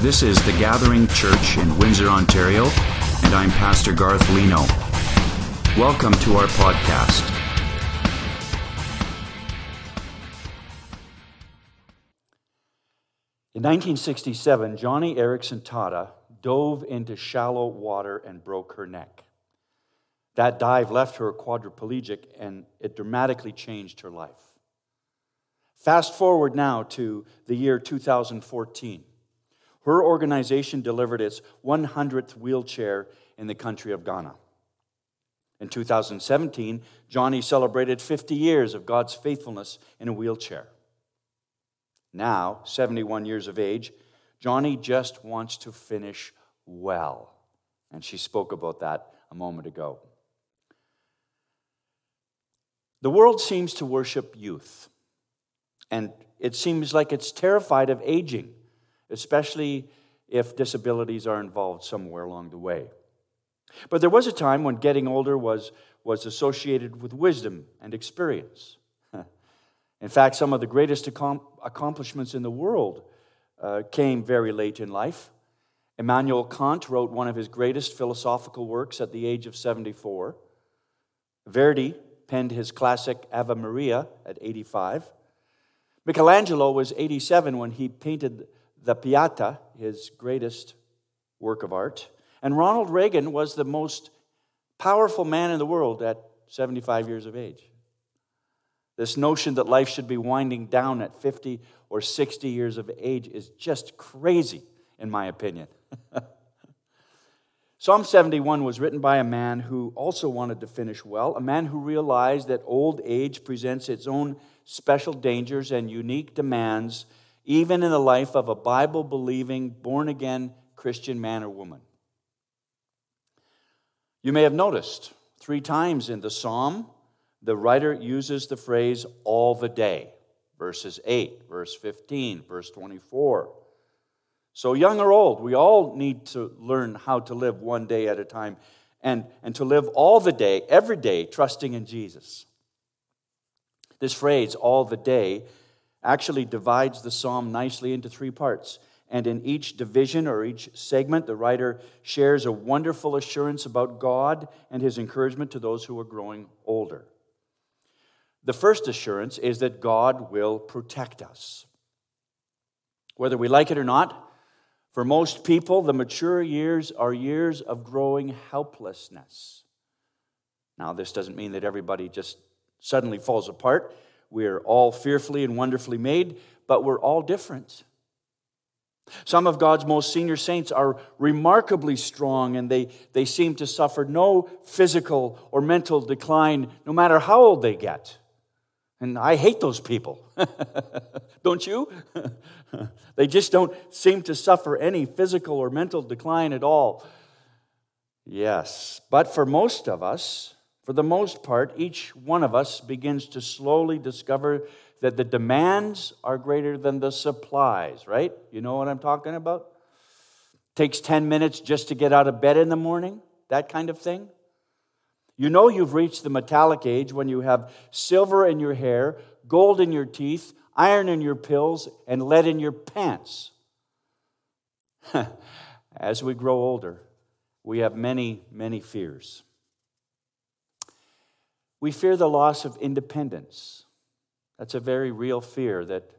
This is The Gathering Church in Windsor, Ontario, and I'm Pastor Garth Leno. Welcome to our podcast. In 1967, Joni Eareckson Tada dove into shallow water and broke her neck. That dive left her quadriplegic and it dramatically changed her life. Fast forward now to the year 2014. Her organization delivered its 100th wheelchair in the country of Ghana. In 2017, Joni celebrated 50 years of God's faithfulness in a wheelchair. Now, 71 years of age, Joni just wants to finish well. And she spoke about that a moment ago. The world seems to worship youth, and it seems like it's terrified of aging, especially if disabilities are involved somewhere along the way. But there was a time when getting older was, was associated with wisdom and experience. In fact, some of the greatest accomplishments in the world uh, came very late in life. Immanuel Kant wrote one of his greatest philosophical works at the age of 74. Verdi penned his classic Ave Maria at 85. Michelangelo was 87 when he painted the Pieta, his greatest work of art. And Ronald Reagan was the most powerful man in the world at 75 years of age. This notion that life should be winding down at 50 or 60 years of age is just crazy, in my opinion. Psalm 71 was written by a man who also wanted to finish well, a man who realized that old age presents its own special dangers and unique demands, even in the life of a Bible believing, born again Christian man or woman. You may have noticed three times in the psalm, the writer uses the phrase all the day verses 8, verse 15, verse 24. So, young or old, we all need to learn how to live one day at a time and, and to live all the day, every day, trusting in Jesus. This phrase, all the day, actually divides the psalm nicely into three parts. And in each division or each segment, the writer shares a wonderful assurance about God and his encouragement to those who are growing older. The first assurance is that God will protect us. Whether we like it or not, for most people, the mature years are years of growing helplessness. Now, this doesn't mean that everybody just suddenly falls apart. We're all fearfully and wonderfully made, but we're all different. Some of God's most senior saints are remarkably strong and they, they seem to suffer no physical or mental decline no matter how old they get. And I hate those people. don't you? they just don't seem to suffer any physical or mental decline at all. Yes, but for most of us, for the most part, each one of us begins to slowly discover that the demands are greater than the supplies, right? You know what I'm talking about? Takes 10 minutes just to get out of bed in the morning, that kind of thing. You know you've reached the metallic age when you have silver in your hair, gold in your teeth, iron in your pills, and lead in your pants. As we grow older, we have many, many fears. We fear the loss of independence. That's a very real fear that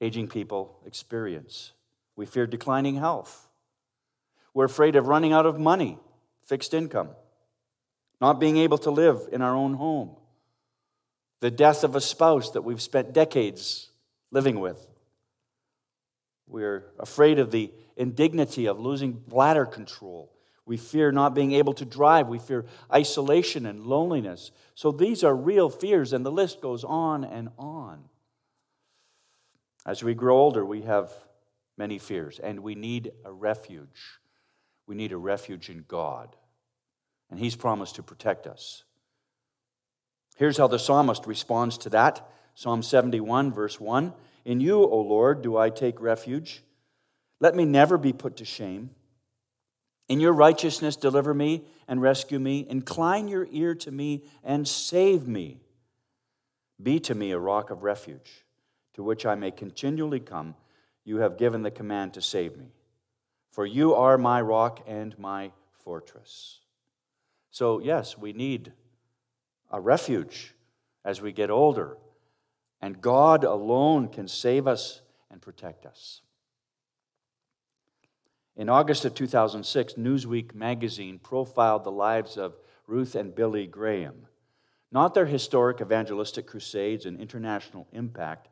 aging people experience. We fear declining health. We're afraid of running out of money, fixed income not being able to live in our own home, the death of a spouse that we've spent decades living with. We're afraid of the indignity of losing bladder control. We fear not being able to drive. We fear isolation and loneliness. So these are real fears, and the list goes on and on. As we grow older, we have many fears, and we need a refuge. We need a refuge in God and He's promised to protect us. Here's how the psalmist responds to that Psalm 71, verse 1 In you, O Lord, do I take refuge. Let me never be put to shame. In your righteousness, deliver me and rescue me. Incline your ear to me and save me. Be to me a rock of refuge, to which I may continually come. You have given the command to save me. For you are my rock and my fortress. So, yes, we need a refuge as we get older, and God alone can save us and protect us. In August of 2006, Newsweek magazine profiled the lives of Ruth and Billy Graham. Not their historic evangelistic crusades and international impact,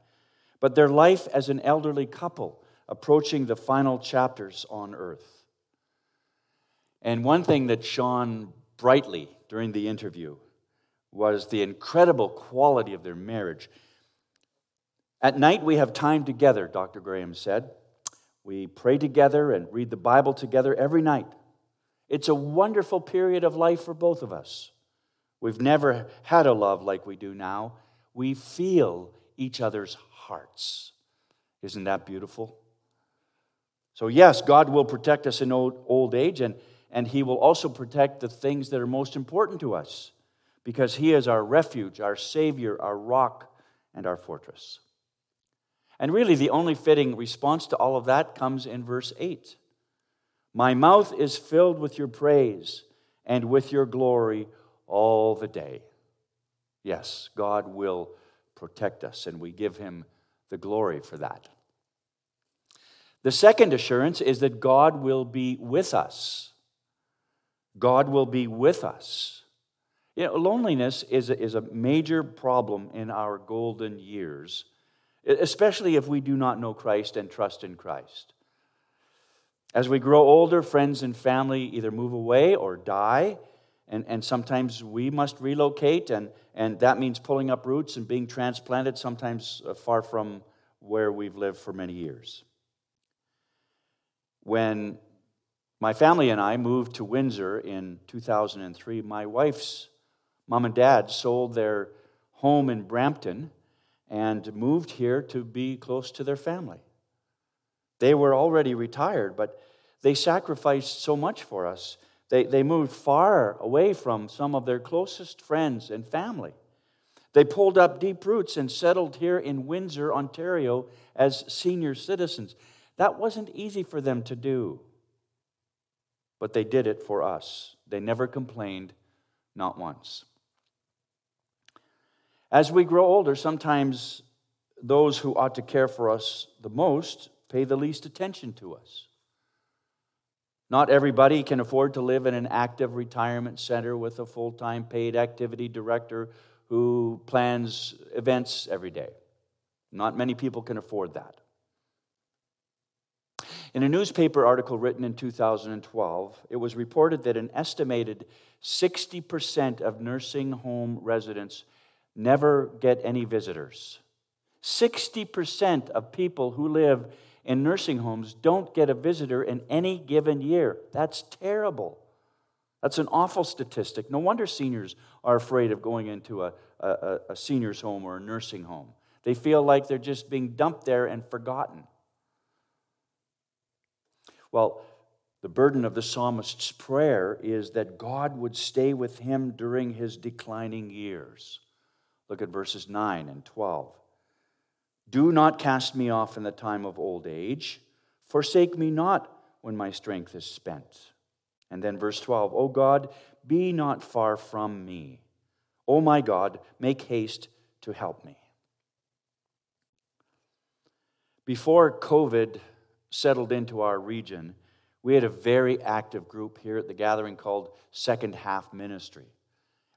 but their life as an elderly couple approaching the final chapters on earth. And one thing that shone brightly during the interview was the incredible quality of their marriage. At night, we have time together, Dr. Graham said. We pray together and read the Bible together every night. It's a wonderful period of life for both of us. We've never had a love like we do now. We feel each other's hearts. Isn't that beautiful? So, yes, God will protect us in old, old age, and, and He will also protect the things that are most important to us because He is our refuge, our Savior, our rock, and our fortress. And really, the only fitting response to all of that comes in verse 8 My mouth is filled with your praise and with your glory all the day. Yes, God will protect us, and we give Him the glory for that. The second assurance is that God will be with us. God will be with us. You know, loneliness is a, is a major problem in our golden years especially if we do not know Christ and trust in Christ. As we grow older, friends and family either move away or die, and, and sometimes we must relocate, and, and that means pulling up roots and being transplanted, sometimes uh, far from where we've lived for many years. When my family and I moved to Windsor in 2003, my wife's mom and dad sold their home in Brampton and moved here to be close to their family. They were already retired, but they sacrificed so much for us. They, they moved far away from some of their closest friends and family. They pulled up deep roots and settled here in Windsor, Ontario, as senior citizens. That wasn't easy for them to do, but they did it for us. They never complained, not once. As we grow older, sometimes those who ought to care for us the most pay the least attention to us. Not everybody can afford to live in an active retirement center with a full time paid activity director who plans events every day. Not many people can afford that. In a newspaper article written in 2012, it was reported that an estimated 60% of nursing home residents never get any visitors. 60% of people who live in nursing homes don't get a visitor in any given year. That's terrible. That's an awful statistic. No wonder seniors are afraid of going into a, a, a senior's home or a nursing home. They feel like they're just being dumped there and forgotten. Well, the burden of the psalmist's prayer is that God would stay with him during his declining years. Look at verses 9 and 12. Do not cast me off in the time of old age. Forsake me not when my strength is spent. And then verse 12, O God, be not far from me. O my God, make haste to help me. Before COVID settled into our region, we had a very active group here at the gathering called Second Half Ministry.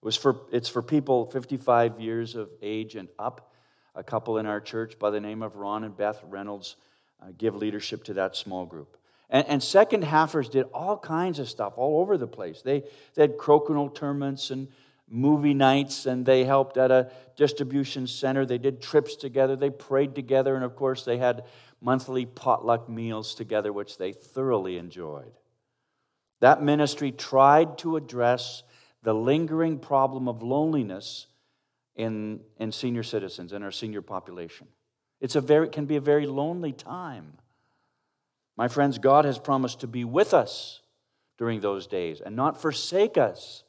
It was for, it's for people 55 years of age and up. A couple in our church by the name of Ron and Beth Reynolds uh, give leadership to that small group. And, and, second halfers did all kinds of stuff all over the place. They, they had crokinole tournaments and movie nights, and they helped at a distribution center. They did trips together, they prayed together, and of course, they had monthly potluck meals together, which they thoroughly enjoyed. That ministry tried to address the lingering problem of loneliness in, in senior citizens, in our senior population. It's a very, it can be a very lonely time. My friends, God has promised to be with us during those days and not forsake us.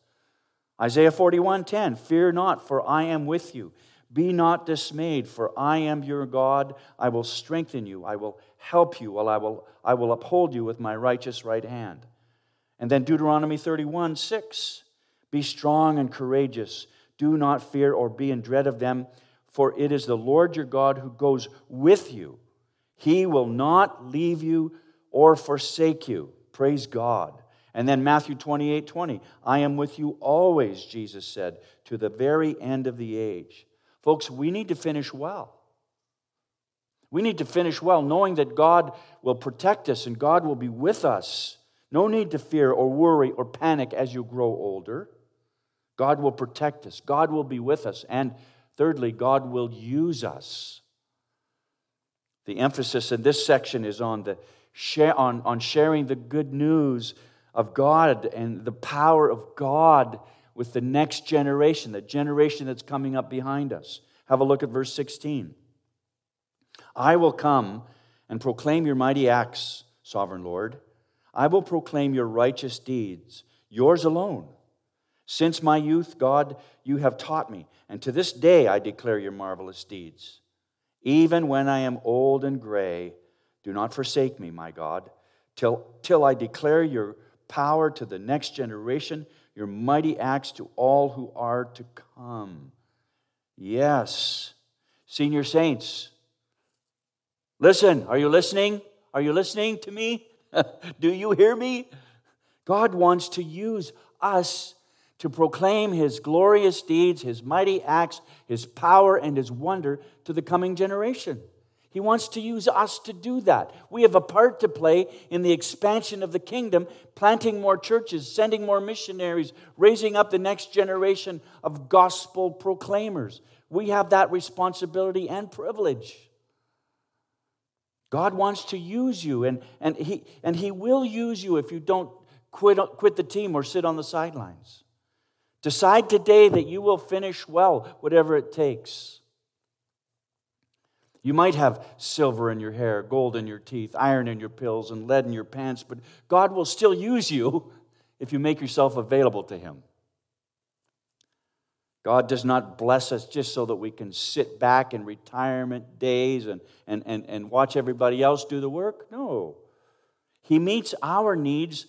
Isaiah 41:10, fear not, for I am with you. Be not dismayed, for I am your God. I will strengthen you. I will help you. While I will, I will uphold you with my righteous right hand. And then Deuteronomy 31 6. Be strong and courageous. Do not fear or be in dread of them, for it is the Lord your God who goes with you. He will not leave you or forsake you. Praise God. And then Matthew 28 20. I am with you always, Jesus said, to the very end of the age. Folks, we need to finish well. We need to finish well, knowing that God will protect us and God will be with us. No need to fear or worry or panic as you grow older. God will protect us, God will be with us. And thirdly, God will use us. The emphasis in this section is on, the, on, on sharing the good news of God and the power of God with the next generation, the generation that's coming up behind us. Have a look at verse 16. I will come and proclaim your mighty acts, sovereign Lord. I will proclaim your righteous deeds, yours alone. Since my youth, God, you have taught me, and to this day I declare your marvelous deeds. Even when I am old and gray, do not forsake me, my God, till, till I declare your power to the next generation, your mighty acts to all who are to come. Yes. Senior saints, listen. Are you listening? Are you listening to me? Do you hear me? God wants to use us to proclaim his glorious deeds, his mighty acts, his power, and his wonder to the coming generation. He wants to use us to do that. We have a part to play in the expansion of the kingdom, planting more churches, sending more missionaries, raising up the next generation of gospel proclaimers. We have that responsibility and privilege. God wants to use you, and, and, he, and He will use you if you don't quit, quit the team or sit on the sidelines. Decide today that you will finish well, whatever it takes. You might have silver in your hair, gold in your teeth, iron in your pills, and lead in your pants, but God will still use you if you make yourself available to Him. God does not bless us just so that we can sit back in retirement days and, and, and, and watch everybody else do the work. No. He meets our needs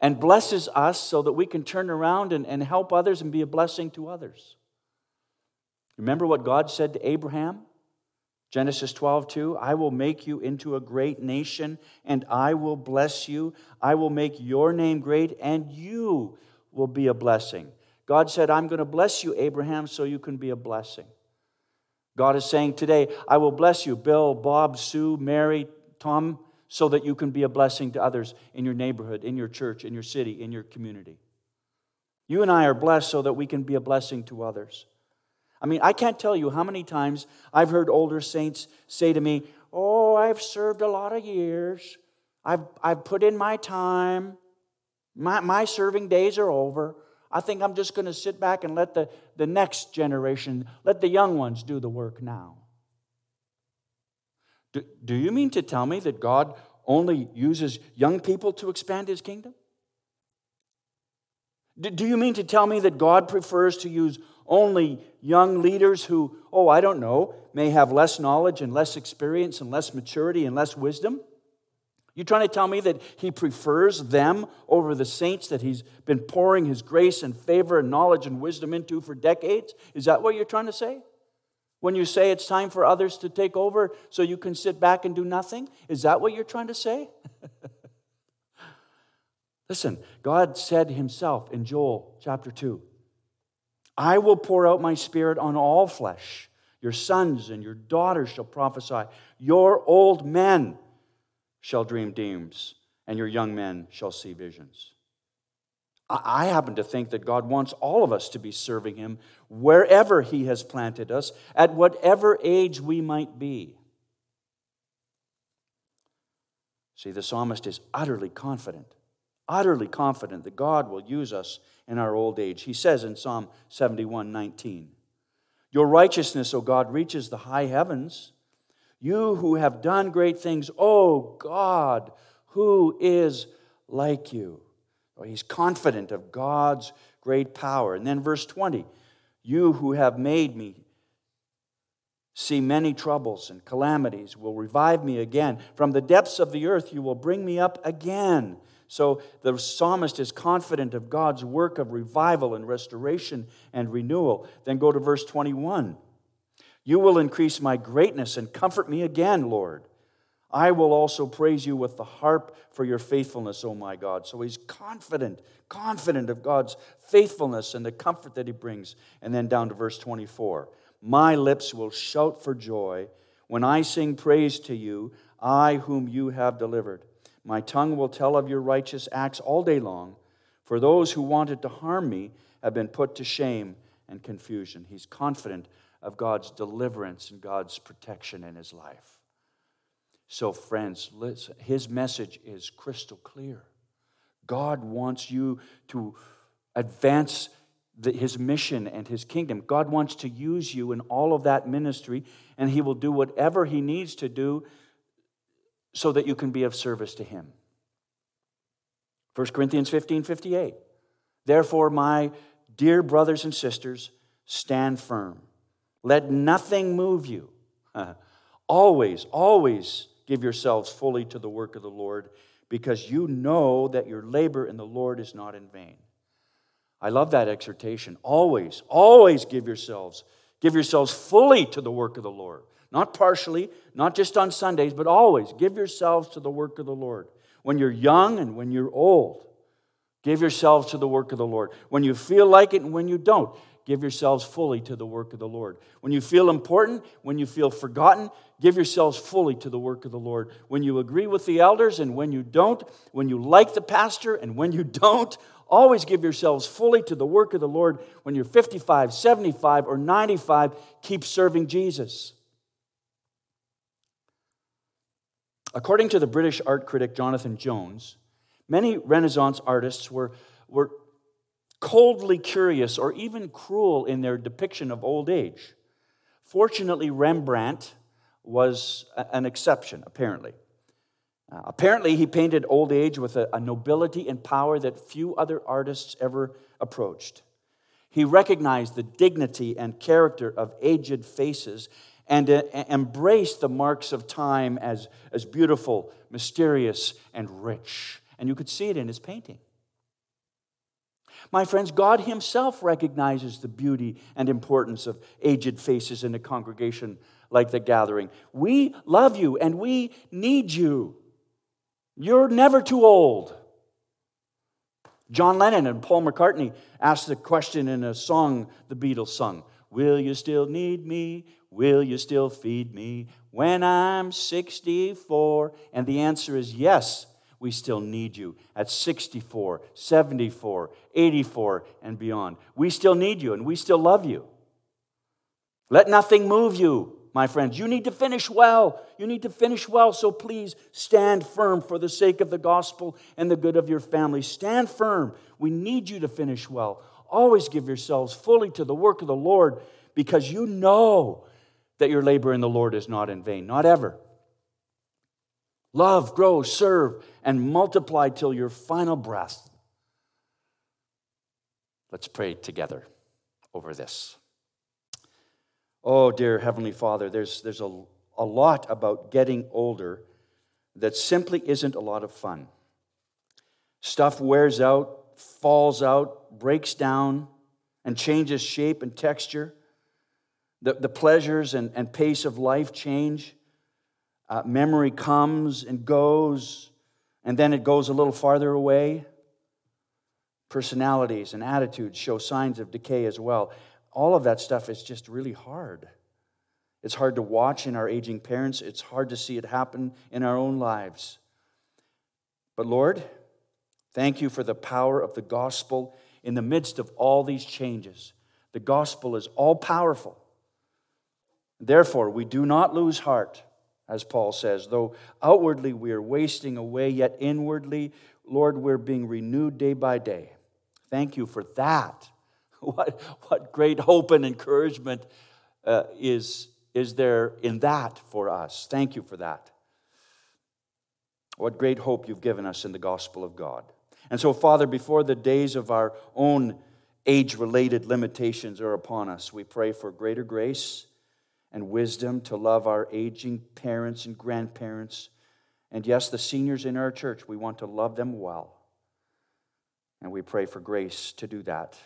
and blesses us so that we can turn around and, and help others and be a blessing to others. Remember what God said to Abraham? Genesis 12, 2, I will make you into a great nation, and I will bless you. I will make your name great, and you will be a blessing. God said, I'm going to bless you, Abraham, so you can be a blessing. God is saying today, I will bless you, Bill, Bob, Sue, Mary, Tom, so that you can be a blessing to others in your neighborhood, in your church, in your city, in your community. You and I are blessed so that we can be a blessing to others. I mean, I can't tell you how many times I've heard older saints say to me, Oh, I've served a lot of years. I've, I've put in my time. My, my serving days are over. I think I'm just going to sit back and let the, the next generation, let the young ones do the work now. Do, do you mean to tell me that God only uses young people to expand his kingdom? Do, do you mean to tell me that God prefers to use only young leaders who, oh, I don't know, may have less knowledge and less experience and less maturity and less wisdom? You trying to tell me that he prefers them over the saints that he's been pouring his grace and favor and knowledge and wisdom into for decades? Is that what you're trying to say? When you say it's time for others to take over so you can sit back and do nothing? Is that what you're trying to say? Listen, God said himself in Joel chapter 2 I will pour out my spirit on all flesh. Your sons and your daughters shall prophesy. Your old men shall dream dreams, and your young men shall see visions. I happen to think that God wants all of us to be serving Him wherever He has planted us, at whatever age we might be. See, the psalmist is utterly confident, utterly confident that God will use us in our old age. He says in Psalm 71 19, Your righteousness, O God, reaches the high heavens. You who have done great things, O God, who is like you? Oh, he's confident of God's great power. And then verse 20, You who have made me see many troubles and calamities will revive me again. From the depths of the earth, you will bring me up again. So the psalmist is confident of God's work of revival and restoration and renewal. Then go to verse 21. You will increase my greatness and comfort me again, Lord. I will also praise you with the harp for your faithfulness, O my God. So he's confident, confident of God's faithfulness and the comfort that he brings. And then down to verse 24 My lips will shout for joy when I sing praise to you, I whom you have delivered. My tongue will tell of your righteous acts all day long, for those who wanted to harm me have been put to shame and confusion. He's confident of God's deliverance and God's protection in his life. So, friends, listen, his message is crystal clear. God wants you to advance the, his mission and his kingdom. God wants to use you in all of that ministry, and he will do whatever he needs to do so that you can be of service to him. 1 Corinthians 15 58. Therefore, my dear brothers and sisters, stand firm. Let nothing move you. always, always give yourselves fully to the work of the Lord, because you know that your labor in the Lord is not in vain. I love that exhortation. Always, always give yourselves. Give yourselves fully to the work of the Lord. Not partially, not just on Sundays, but always give yourselves to the work of the Lord. When you're young and when you're old, give yourselves to the work of the Lord. When you feel like it and when you don't, give yourselves fully to the work of the Lord. When you feel important, when you feel forgotten, give yourselves fully to the work of the Lord. When you agree with the elders and when you don't, when you like the pastor and when you don't, always give yourselves fully to the work of the Lord. When you're 55, 75, or 95, keep serving Jesus. According to the British art critic Jonathan Jones, many Renaissance artists were, were coldly curious or even cruel in their depiction of old age. Fortunately, Rembrandt was an exception, apparently. Uh, apparently, he painted old age with a, a nobility and power that few other artists ever approached. He recognized the dignity and character of aged faces and uh, embrace the marks of time as, as beautiful, mysterious, and rich. And you could see it in his painting. My friends, God Himself recognizes the beauty and importance of aged faces in a congregation like the gathering. We love you and we need you. You're never too old. John Lennon and Paul McCartney asked the question in a song the Beatles sung Will you still need me? Will you still feed me when I'm 64? And the answer is yes, we still need you at 64, 74, 84, and beyond. We still need you and we still love you. Let nothing move you, my friends. You need to finish well. You need to finish well, so please stand firm for the sake of the gospel and the good of your family. Stand firm. We need you to finish well. Always give yourselves fully to the work of the Lord because you know that your labor in the Lord is not in vain, not ever. Love, grow, serve, and multiply till your final breath. Let's pray together over this. Oh, dear Heavenly Father, there's, there's a, a lot about getting older that simply isn't a lot of fun. Stuff wears out, falls out, breaks down, and changes shape and texture. The, the pleasures and, and pace of life change. Uh, memory comes and goes, and then it goes a little farther away. Personalities and attitudes show signs of decay as well. All of that stuff is just really hard. It's hard to watch in our aging parents, it's hard to see it happen in our own lives. But Lord, thank you for the power of the gospel in the midst of all these changes. The gospel is all powerful. Therefore, we do not lose heart, as Paul says, though outwardly we are wasting away, yet inwardly, Lord, we're being renewed day by day. Thank you for that. What, what great hope and encouragement uh, is, is there in that for us? Thank you for that. What great hope you've given us in the gospel of God. And so, Father, before the days of our own age related limitations are upon us, we pray for greater grace and wisdom to love our aging parents and grandparents. And yes, the seniors in our church, we want to love them well. And we pray for grace to do that.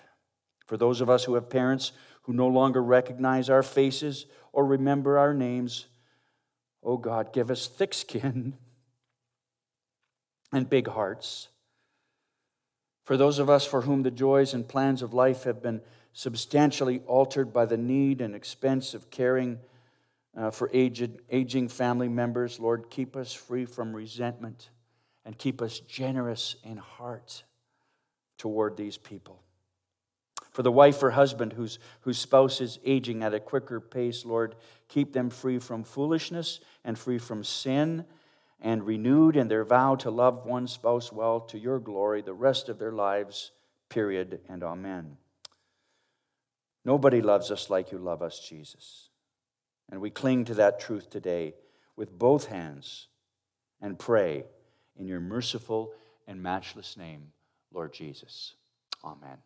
For those of us who have parents who no longer recognize our faces or remember our names, oh God, give us thick skin and big hearts. For those of us for whom the joys and plans of life have been substantially altered by the need and expense of caring uh, for aged, aging family members, Lord, keep us free from resentment and keep us generous in heart toward these people. For the wife or husband whose, whose spouse is aging at a quicker pace, Lord, keep them free from foolishness and free from sin and renewed in their vow to love one spouse well to your glory the rest of their lives, period, and amen. Nobody loves us like you love us, Jesus. And we cling to that truth today with both hands and pray in your merciful and matchless name, Lord Jesus. Amen.